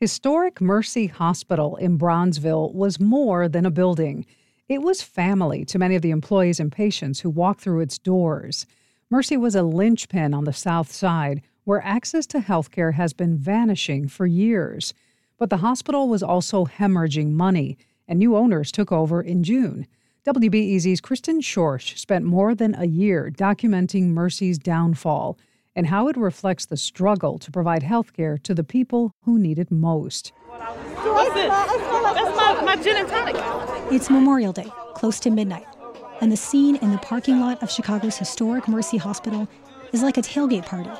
Historic Mercy Hospital in Bronzeville was more than a building. It was family to many of the employees and patients who walked through its doors. Mercy was a linchpin on the South Side where access to health care has been vanishing for years. But the hospital was also hemorrhaging money, and new owners took over in June. WBEZ's Kristen Schorsch spent more than a year documenting Mercy's downfall and how it reflects the struggle to provide health care to the people who need it most. What's it? That's my, my gin and tonic. It's Memorial Day, close to midnight, and the scene in the parking lot of Chicago's historic Mercy Hospital is like a tailgate party.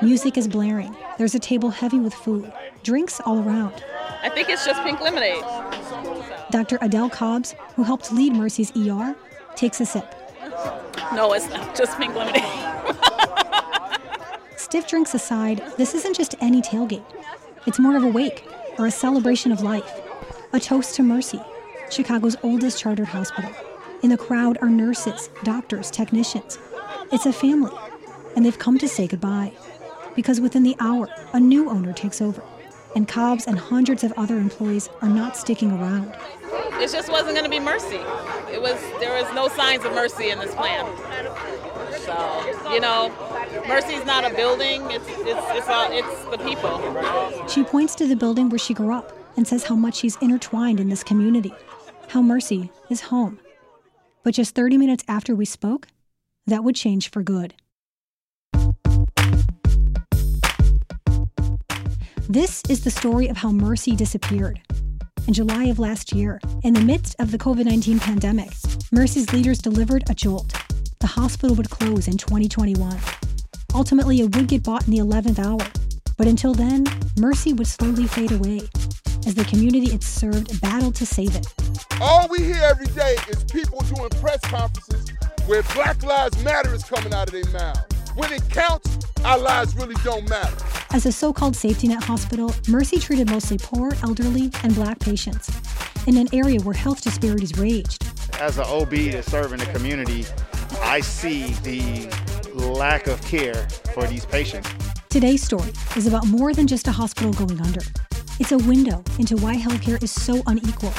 Music is blaring. There's a table heavy with food, drinks all around. I think it's just pink lemonade. Dr. Adele Cobbs, who helped lead Mercy's ER, takes a sip. No, it's not just pink lemonade. Stiff drinks aside, this isn't just any tailgate. It's more of a wake or a celebration of life, a toast to Mercy, Chicago's oldest chartered hospital. In the crowd are nurses, doctors, technicians. It's a family, and they've come to say goodbye. Because within the hour, a new owner takes over, and Cobbs and hundreds of other employees are not sticking around. It just wasn't going to be mercy. It was there was no signs of mercy in this plan. So you know, mercy's not a building. It's it's it's all, it's the people. She points to the building where she grew up and says how much she's intertwined in this community, how Mercy is home. But just 30 minutes after we spoke, that would change for good. This is the story of how Mercy disappeared. In July of last year, in the midst of the COVID 19 pandemic, Mercy's leaders delivered a jolt. The hospital would close in 2021. Ultimately, it would get bought in the 11th hour. But until then, Mercy would slowly fade away as the community it served battled to save it. All we hear every day is people doing press conferences where Black Lives Matter is coming out of their mouths. When it counts, our lives really don't matter. As a so called safety net hospital, Mercy treated mostly poor, elderly, and black patients in an area where health disparities raged. As an OB that's serving the community, I see the lack of care for these patients. Today's story is about more than just a hospital going under. It's a window into why healthcare is so unequal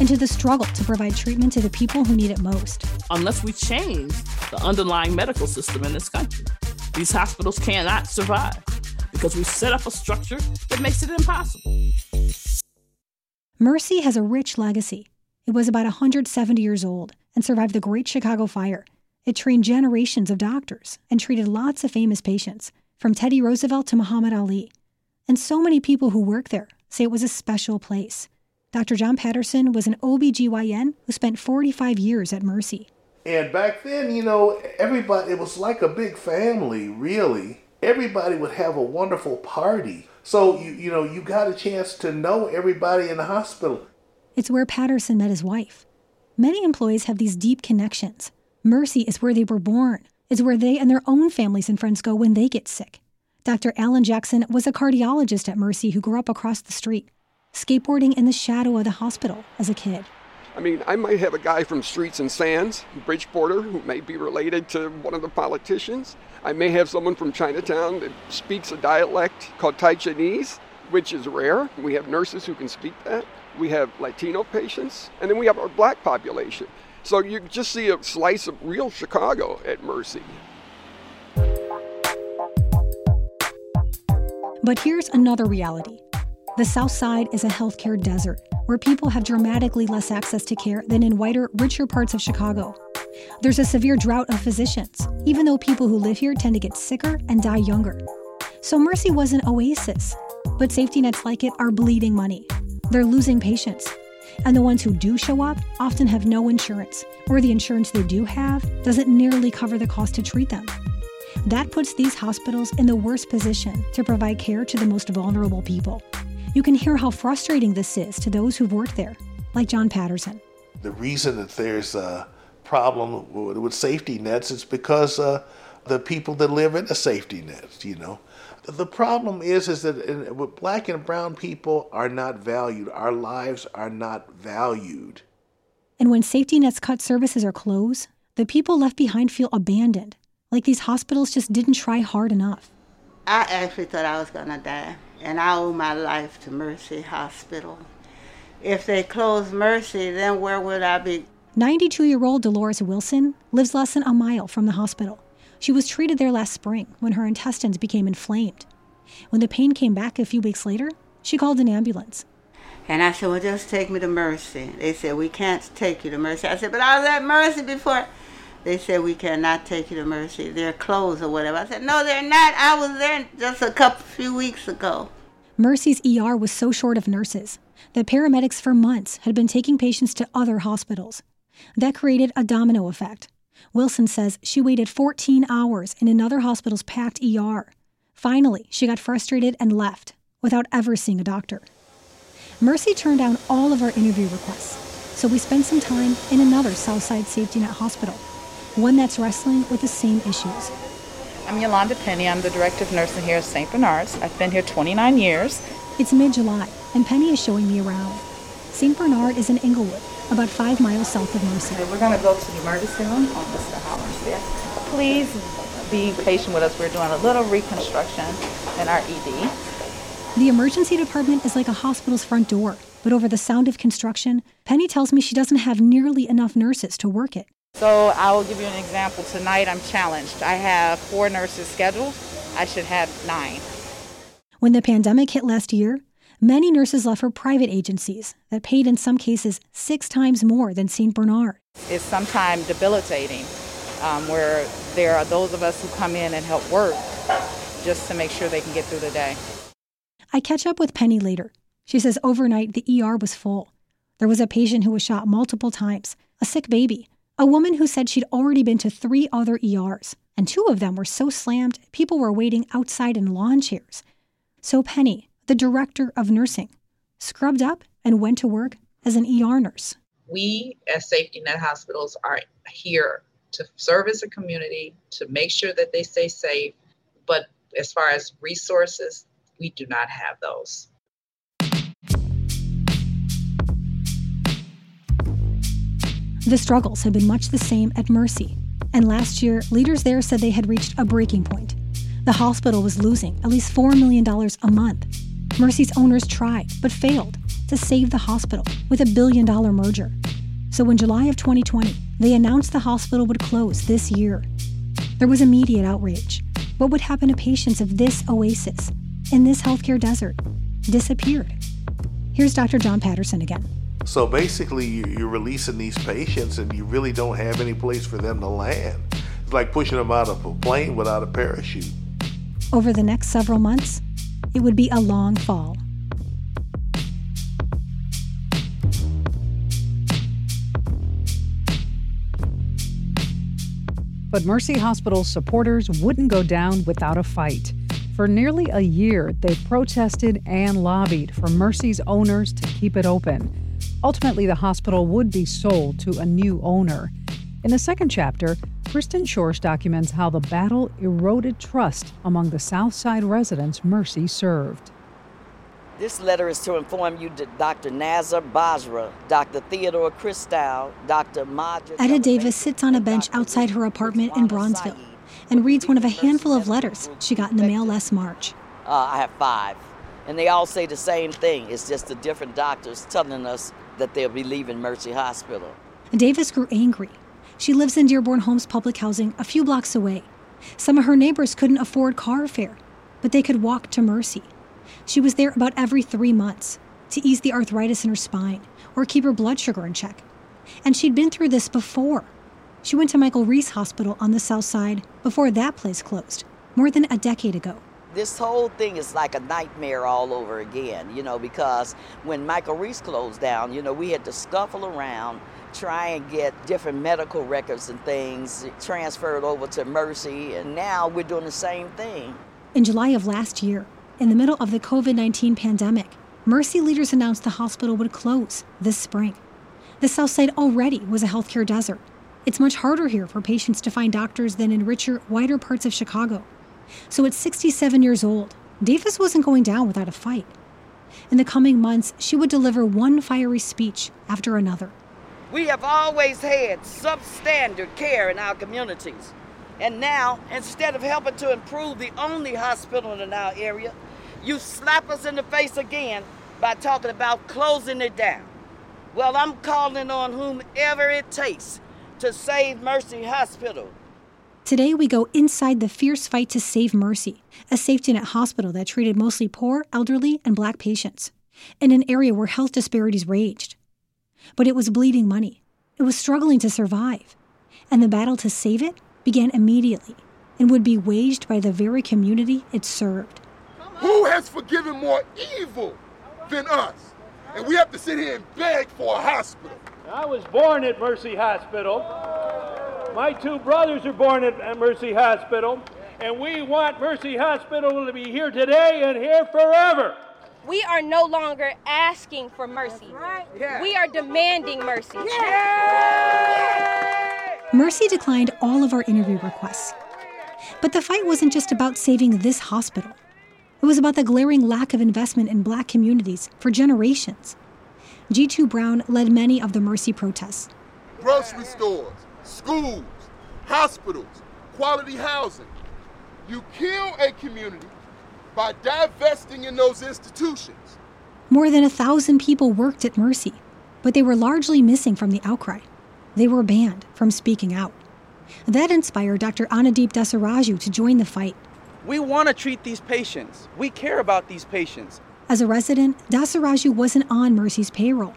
and to the struggle to provide treatment to the people who need it most. Unless we change the underlying medical system in this country, these hospitals cannot survive because we set up a structure that makes it impossible. Mercy has a rich legacy. It was about 170 years old and survived the Great Chicago Fire. It trained generations of doctors and treated lots of famous patients, from Teddy Roosevelt to Muhammad Ali. And so many people who work there say it was a special place. Dr. John Patterson was an OBGYN who spent 45 years at Mercy. And back then, you know, everybody, it was like a big family, really. Everybody would have a wonderful party. So, you, you know, you got a chance to know everybody in the hospital. It's where Patterson met his wife. Many employees have these deep connections. Mercy is where they were born, is where they and their own families and friends go when they get sick. Dr. Alan Jackson was a cardiologist at Mercy who grew up across the street, skateboarding in the shadow of the hospital as a kid. I mean, I might have a guy from Streets and San, Bridgeporter, who may be related to one of the politicians. I may have someone from Chinatown that speaks a dialect called Taishanese, which is rare. We have nurses who can speak that. We have Latino patients, and then we have our black population. So you just see a slice of real Chicago at Mercy. But here's another reality the South Side is a healthcare desert where people have dramatically less access to care than in whiter, richer parts of Chicago. There's a severe drought of physicians, even though people who live here tend to get sicker and die younger. So Mercy was an oasis, but safety nets like it are bleeding money. They're losing patients. And the ones who do show up often have no insurance, or the insurance they do have doesn't nearly cover the cost to treat them. That puts these hospitals in the worst position to provide care to the most vulnerable people. You can hear how frustrating this is to those who've worked there, like John Patterson. The reason that there's a problem with safety nets is because uh, the people that live in the safety nets, you know. The problem is, is that with black and brown people are not valued. Our lives are not valued. And when safety nets cut services or close, the people left behind feel abandoned, like these hospitals just didn't try hard enough. I actually thought I was gonna die and I owe my life to Mercy Hospital. If they close Mercy, then where would I be? 92 year old Dolores Wilson lives less than a mile from the hospital. She was treated there last spring when her intestines became inflamed. When the pain came back a few weeks later, she called an ambulance. And I said, Well, just take me to Mercy. They said, We can't take you to Mercy. I said, But I was at Mercy before. They said, We cannot take you to Mercy. They're closed or whatever. I said, No, they're not. I was there just a couple few weeks ago. Mercy's ER was so short of nurses that paramedics for months had been taking patients to other hospitals. That created a domino effect. Wilson says she waited 14 hours in another hospital's packed ER. Finally, she got frustrated and left without ever seeing a doctor. Mercy turned down all of our interview requests, so we spent some time in another Southside Safety Net hospital, one that's wrestling with the same issues. I'm Yolanda Penny. I'm the Director of Nursing here at St. Bernard's. I've been here 29 years. It's mid July, and Penny is showing me around. St. Bernard is in Englewood, about five miles south of Mercy. Okay, we're going to go to the emergency room on Mr. Howard's. Please be patient with us. We're doing a little reconstruction in our ED. The emergency department is like a hospital's front door, but over the sound of construction, Penny tells me she doesn't have nearly enough nurses to work it. So I will give you an example. Tonight I'm challenged. I have four nurses scheduled. I should have nine. When the pandemic hit last year, many nurses left for private agencies that paid in some cases six times more than St. Bernard. It's sometimes debilitating um, where there are those of us who come in and help work just to make sure they can get through the day. I catch up with Penny later. She says overnight the ER was full. There was a patient who was shot multiple times, a sick baby, a woman who said she'd already been to three other ERs, and two of them were so slammed people were waiting outside in lawn chairs. So Penny, the director of nursing, scrubbed up and went to work as an ER nurse. We as safety net hospitals are here to service a community, to make sure that they stay safe. But as far as resources, we do not have those. The struggles have been much the same at Mercy, and last year, leaders there said they had reached a breaking point. The hospital was losing at least $4 million a month. Mercy's owners tried, but failed, to save the hospital with a billion dollar merger. So in July of 2020, they announced the hospital would close this year. There was immediate outrage. What would happen to patients if this oasis, in this healthcare desert, disappeared? Here's Dr. John Patterson again. So basically, you're releasing these patients and you really don't have any place for them to land. It's like pushing them out of a plane without a parachute. Over the next several months, it would be a long fall. But Mercy Hospital's supporters wouldn't go down without a fight. For nearly a year, they protested and lobbied for Mercy's owners to keep it open. Ultimately, the hospital would be sold to a new owner. In the second chapter, Kristen Schorsch documents how the battle eroded trust among the Southside residents Mercy served. This letter is to inform you that Dr. Nazar Bajra, Dr. Theodore Christou, Dr. Madra. Etta Davis sits on a bench outside her apartment in Bronzeville and reads one of a handful of letters she got in the mail last March. Uh, I have five, and they all say the same thing. It's just the different doctors telling us that they'll be leaving Mercy Hospital. Davis grew angry. She lives in Dearborn Homes public housing a few blocks away. Some of her neighbors couldn't afford car fare, but they could walk to Mercy. She was there about every three months to ease the arthritis in her spine or keep her blood sugar in check. And she'd been through this before. She went to Michael Reese Hospital on the south side before that place closed, more than a decade ago this whole thing is like a nightmare all over again, you know, because when Michael Reese closed down, you know, we had to scuffle around, try and get different medical records and things transferred over to Mercy, and now we're doing the same thing. In July of last year, in the middle of the COVID 19 pandemic, Mercy leaders announced the hospital would close this spring. The South Side already was a healthcare desert. It's much harder here for patients to find doctors than in richer, wider parts of Chicago. So at 67 years old, Davis wasn't going down without a fight. In the coming months, she would deliver one fiery speech after another. We have always had substandard care in our communities. And now, instead of helping to improve the only hospital in our area, You slap us in the face again by talking about closing it down. Well, I'm calling on whomever it takes to save Mercy Hospital. Today, we go inside the fierce fight to save Mercy, a safety net hospital that treated mostly poor, elderly, and black patients, in an area where health disparities raged. But it was bleeding money. It was struggling to survive. And the battle to save it began immediately and would be waged by the very community it served. Who has forgiven more evil than us? And we have to sit here and beg for a hospital. I was born at Mercy Hospital. My two brothers are born at Mercy Hospital. And we want Mercy Hospital to be here today and here forever. We are no longer asking for mercy. Yeah. We are demanding mercy. Yeah. Mercy declined all of our interview requests. But the fight wasn't just about saving this hospital. It was about the glaring lack of investment in black communities for generations. Jitu Brown led many of the Mercy protests. Grocery stores, schools, hospitals, quality housing. You kill a community by divesting in those institutions. More than a thousand people worked at Mercy, but they were largely missing from the outcry. They were banned from speaking out. That inspired Dr. Anadeep Dasaraju to join the fight. We want to treat these patients. We care about these patients. As a resident, Dasaraju wasn't on Mercy's payroll,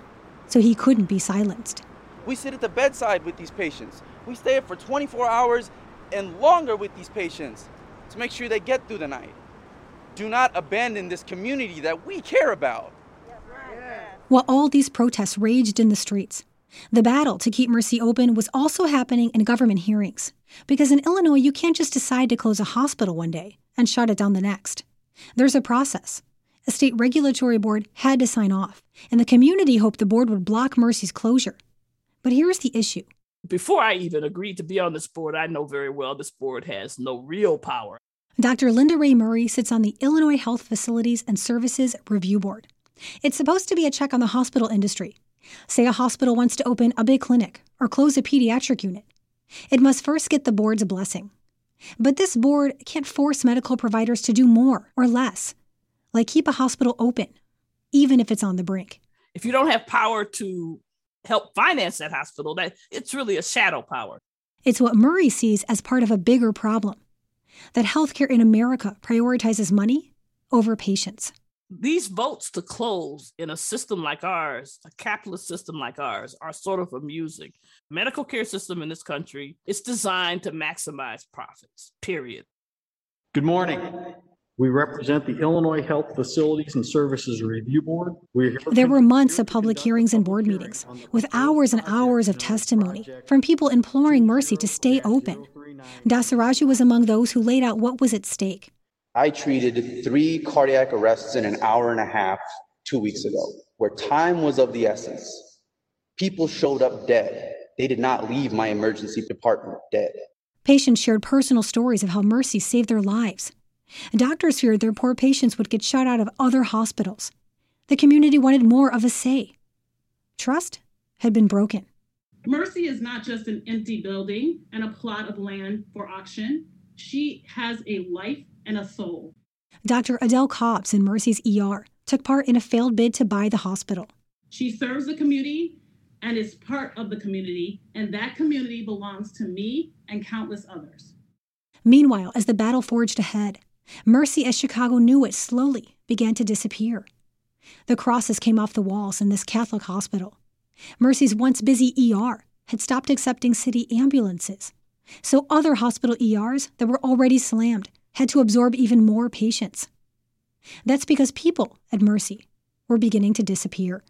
so he couldn't be silenced. We sit at the bedside with these patients. We stay up for 24 hours and longer with these patients to make sure they get through the night. Do not abandon this community that we care about. While all these protests raged in the streets, the battle to keep Mercy open was also happening in government hearings. Because in Illinois, you can't just decide to close a hospital one day and shut it down the next. There's a process. A state regulatory board had to sign off, and the community hoped the board would block Mercy's closure. But here's the issue. Before I even agreed to be on this board, I know very well this board has no real power. Dr. Linda Ray Murray sits on the Illinois Health Facilities and Services Review Board. It's supposed to be a check on the hospital industry. Say a hospital wants to open a big clinic or close a pediatric unit. It must first get the board's blessing. But this board can't force medical providers to do more or less, like keep a hospital open, even if it's on the brink. If you don't have power to help finance that hospital, that it's really a shadow power. It's what Murray sees as part of a bigger problem that healthcare in America prioritizes money over patients these votes to close in a system like ours, a capitalist system like ours, are sort of amusing. Medical care system in this country is designed to maximize profits, period. Good morning. We represent the Illinois Health Facilities and Services Review Board. there were months of public hearings and board meetings, with hours and hours of testimony from people imploring Mercy to stay open. Dasaraju was among those who laid out what was at stake. I treated three cardiac arrests in an hour and a half two weeks ago, where time was of the essence. People showed up dead. They did not leave my emergency department dead. Patients shared personal stories of how Mercy saved their lives. Doctors feared their poor patients would get shut out of other hospitals. The community wanted more of a say. Trust had been broken. Mercy is not just an empty building and a plot of land for auction. She has a life and a soul. Dr. Adele Cobbs in Mercy's ER took part in a failed bid to buy the hospital. She serves the community and is part of the community, and that community belongs to me and countless others. Meanwhile, as the battle forged ahead, Mercy, as Chicago knew it, slowly began to disappear. The crosses came off the walls in this Catholic hospital. Mercy's once busy ER had stopped accepting city ambulances. So other hospital ERs that were already slammed had to absorb even more patients. That's because people at Mercy were beginning to disappear.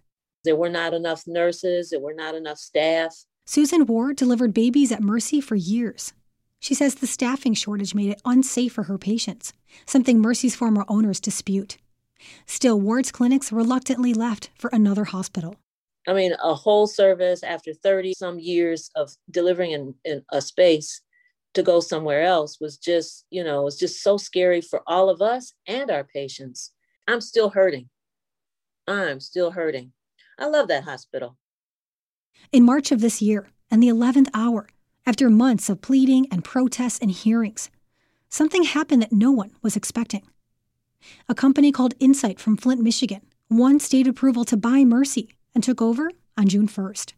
There were not enough nurses, there were not enough staff. Susan Ward delivered babies at Mercy for years. She says the staffing shortage made it unsafe for her patients, something Mercy's former owners dispute. Still, Ward's clinics reluctantly left for another hospital. I mean, a whole service after 30 some years of delivering in, in a space to go somewhere else was just, you know, was just so scary for all of us and our patients. I'm still hurting. I'm still hurting. I love that hospital. In March of this year, and the 11th hour, after months of pleading and protests and hearings, something happened that no one was expecting. A company called Insight from Flint, Michigan, won state approval to buy Mercy and took over on June 1st.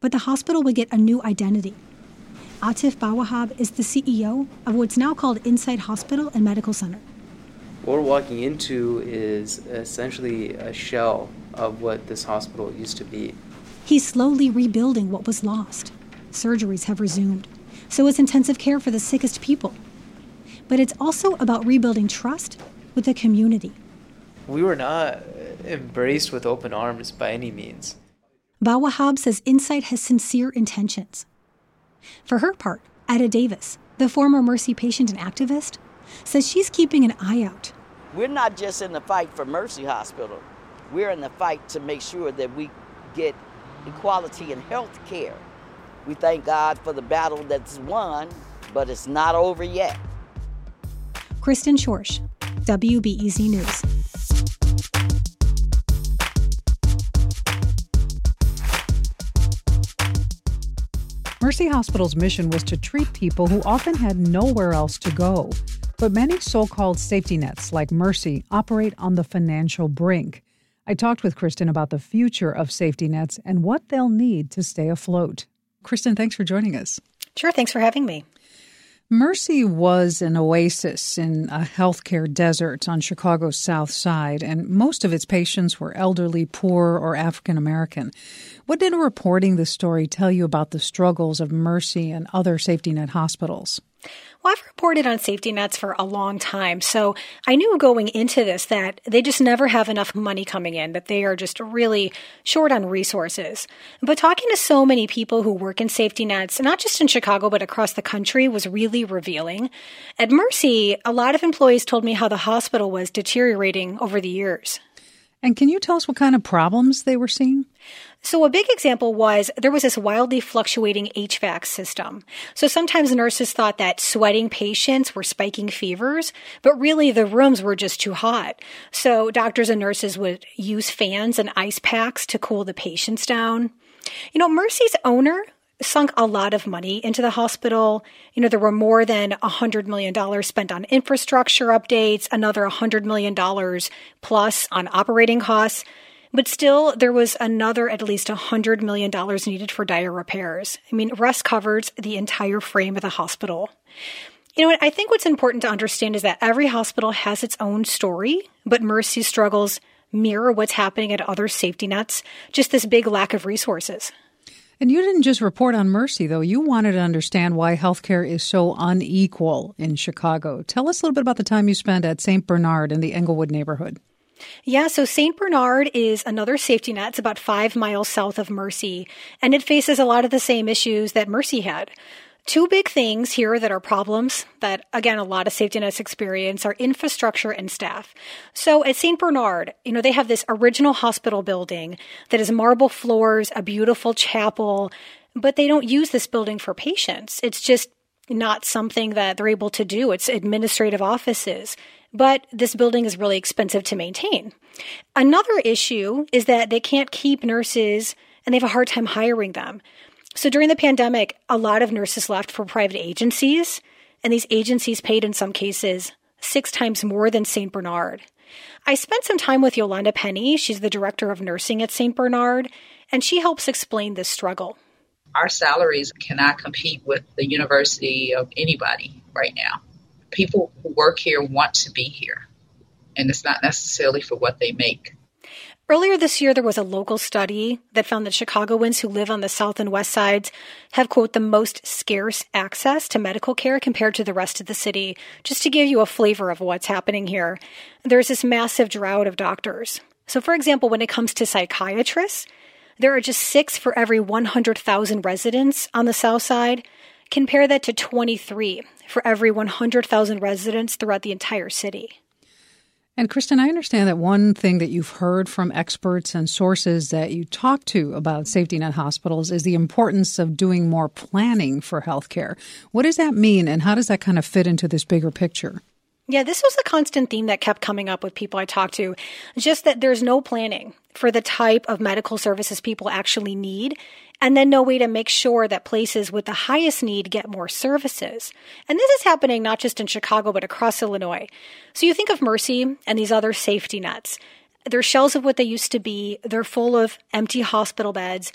But the hospital would get a new identity. Atif Bawahab is the CEO of what's now called Insight Hospital and Medical Center. What we're walking into is essentially a shell of what this hospital used to be. He's slowly rebuilding what was lost. Surgeries have resumed, so is intensive care for the sickest people. But it's also about rebuilding trust with the community. We were not embraced with open arms by any means. Bawahab says Insight has sincere intentions. For her part, Etta Davis, the former Mercy patient and activist, says she's keeping an eye out. We're not just in the fight for Mercy Hospital. We're in the fight to make sure that we get equality in health care. We thank God for the battle that's won, but it's not over yet. Kristen Schorsch, WBEZ News. Mercy Hospital's mission was to treat people who often had nowhere else to go. But many so called safety nets, like Mercy, operate on the financial brink. I talked with Kristen about the future of safety nets and what they'll need to stay afloat. Kristen, thanks for joining us. Sure, thanks for having me. Mercy was an oasis in a healthcare desert on Chicago's south side, and most of its patients were elderly, poor, or African American. What did reporting this story tell you about the struggles of Mercy and other safety net hospitals? Well, I've reported on safety nets for a long time, so I knew going into this that they just never have enough money coming in, that they are just really short on resources. But talking to so many people who work in safety nets, not just in Chicago, but across the country, was really revealing. At Mercy, a lot of employees told me how the hospital was deteriorating over the years. And can you tell us what kind of problems they were seeing? So a big example was there was this wildly fluctuating HVAC system. So sometimes nurses thought that sweating patients were spiking fevers, but really the rooms were just too hot. So doctors and nurses would use fans and ice packs to cool the patients down. You know, Mercy's owner sunk a lot of money into the hospital. You know, there were more than $100 million spent on infrastructure updates, another $100 million plus on operating costs. But still, there was another at least $100 million needed for dire repairs. I mean, Russ covers the entire frame of the hospital. You know, I think what's important to understand is that every hospital has its own story, but Mercy's struggles mirror what's happening at other safety nets, just this big lack of resources. And you didn't just report on Mercy, though. You wanted to understand why healthcare is so unequal in Chicago. Tell us a little bit about the time you spent at St. Bernard in the Englewood neighborhood. Yeah, so St. Bernard is another safety net. It's about five miles south of Mercy, and it faces a lot of the same issues that Mercy had. Two big things here that are problems that, again, a lot of safety nets experience are infrastructure and staff. So at St. Bernard, you know, they have this original hospital building that has marble floors, a beautiful chapel, but they don't use this building for patients. It's just not something that they're able to do. It's administrative offices. But this building is really expensive to maintain. Another issue is that they can't keep nurses and they have a hard time hiring them. So during the pandemic, a lot of nurses left for private agencies, and these agencies paid in some cases six times more than St. Bernard. I spent some time with Yolanda Penny. She's the director of nursing at St. Bernard, and she helps explain this struggle. Our salaries cannot compete with the university of anybody right now. People who work here want to be here, and it's not necessarily for what they make. Earlier this year, there was a local study that found that Chicagoans who live on the south and west sides have, quote, the most scarce access to medical care compared to the rest of the city. Just to give you a flavor of what's happening here, there's this massive drought of doctors. So, for example, when it comes to psychiatrists, there are just six for every 100,000 residents on the south side. Compare that to 23 for every 100,000 residents throughout the entire city. And Kristen, I understand that one thing that you've heard from experts and sources that you talk to about safety net hospitals is the importance of doing more planning for healthcare. What does that mean, and how does that kind of fit into this bigger picture? Yeah, this was a constant theme that kept coming up with people I talked to. Just that there's no planning for the type of medical services people actually need, and then no way to make sure that places with the highest need get more services. And this is happening not just in Chicago, but across Illinois. So you think of Mercy and these other safety nets. They're shells of what they used to be, they're full of empty hospital beds.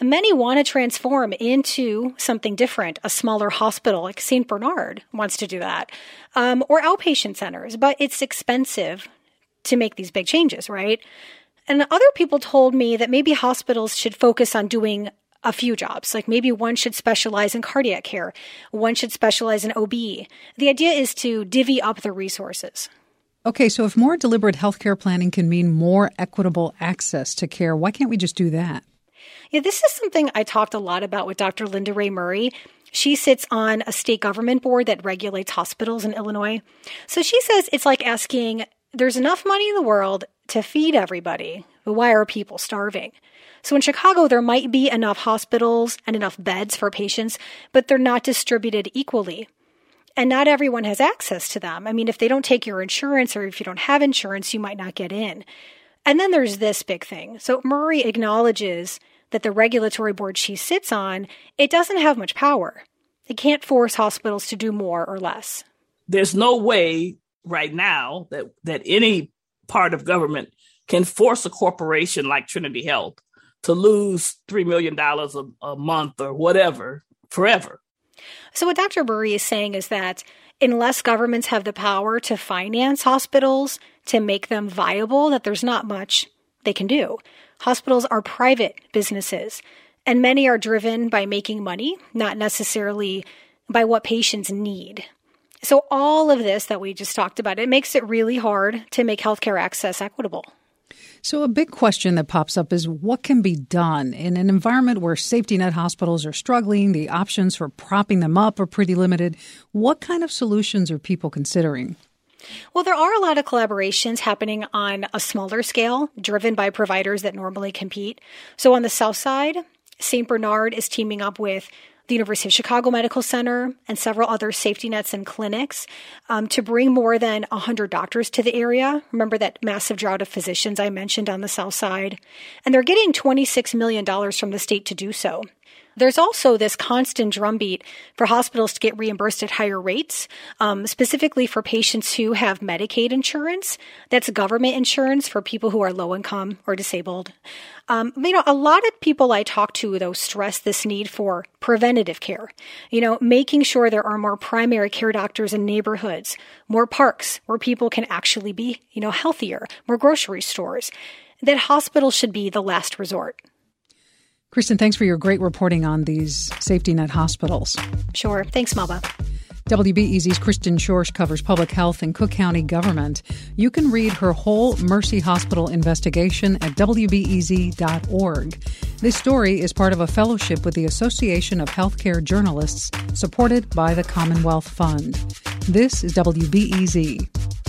Many want to transform into something different, a smaller hospital like St. Bernard wants to do that, um, or outpatient centers, but it's expensive to make these big changes, right? And other people told me that maybe hospitals should focus on doing a few jobs. Like maybe one should specialize in cardiac care, one should specialize in OB. The idea is to divvy up the resources. Okay, so if more deliberate healthcare planning can mean more equitable access to care, why can't we just do that? Yeah, this is something I talked a lot about with Dr. Linda Ray Murray. She sits on a state government board that regulates hospitals in Illinois. So she says it's like asking there's enough money in the world to feed everybody, but why are people starving? So in Chicago, there might be enough hospitals and enough beds for patients, but they're not distributed equally. And not everyone has access to them. I mean, if they don't take your insurance or if you don't have insurance, you might not get in. And then there's this big thing. So Murray acknowledges that the regulatory board she sits on, it doesn't have much power. It can't force hospitals to do more or less. There's no way right now that that any part of government can force a corporation like Trinity Health to lose $3 million a, a month or whatever forever. So, what Dr. Murray is saying is that unless governments have the power to finance hospitals, to make them viable, that there's not much they can do. Hospitals are private businesses, and many are driven by making money, not necessarily by what patients need. So, all of this that we just talked about, it makes it really hard to make healthcare access equitable. So, a big question that pops up is what can be done in an environment where safety net hospitals are struggling, the options for propping them up are pretty limited. What kind of solutions are people considering? Well, there are a lot of collaborations happening on a smaller scale, driven by providers that normally compete. So, on the south side, St. Bernard is teaming up with the University of Chicago Medical Center, and several other safety nets and clinics um, to bring more than 100 doctors to the area. Remember that massive drought of physicians I mentioned on the south side? And they're getting $26 million from the state to do so. There's also this constant drumbeat for hospitals to get reimbursed at higher rates, um, specifically for patients who have Medicaid insurance. That's government insurance for people who are low income or disabled. Um, you know, a lot of people I talk to, though, stress this need for preventative care. You know, making sure there are more primary care doctors in neighborhoods, more parks where people can actually be, you know, healthier, more grocery stores. That hospitals should be the last resort. Kristen, thanks for your great reporting on these safety net hospitals. Sure. Thanks, Melba. WBEZ's Kristen Schorsch covers public health and Cook County government. You can read her whole Mercy Hospital investigation at WBEZ.org. This story is part of a fellowship with the Association of Healthcare Journalists, supported by the Commonwealth Fund. This is WBEZ.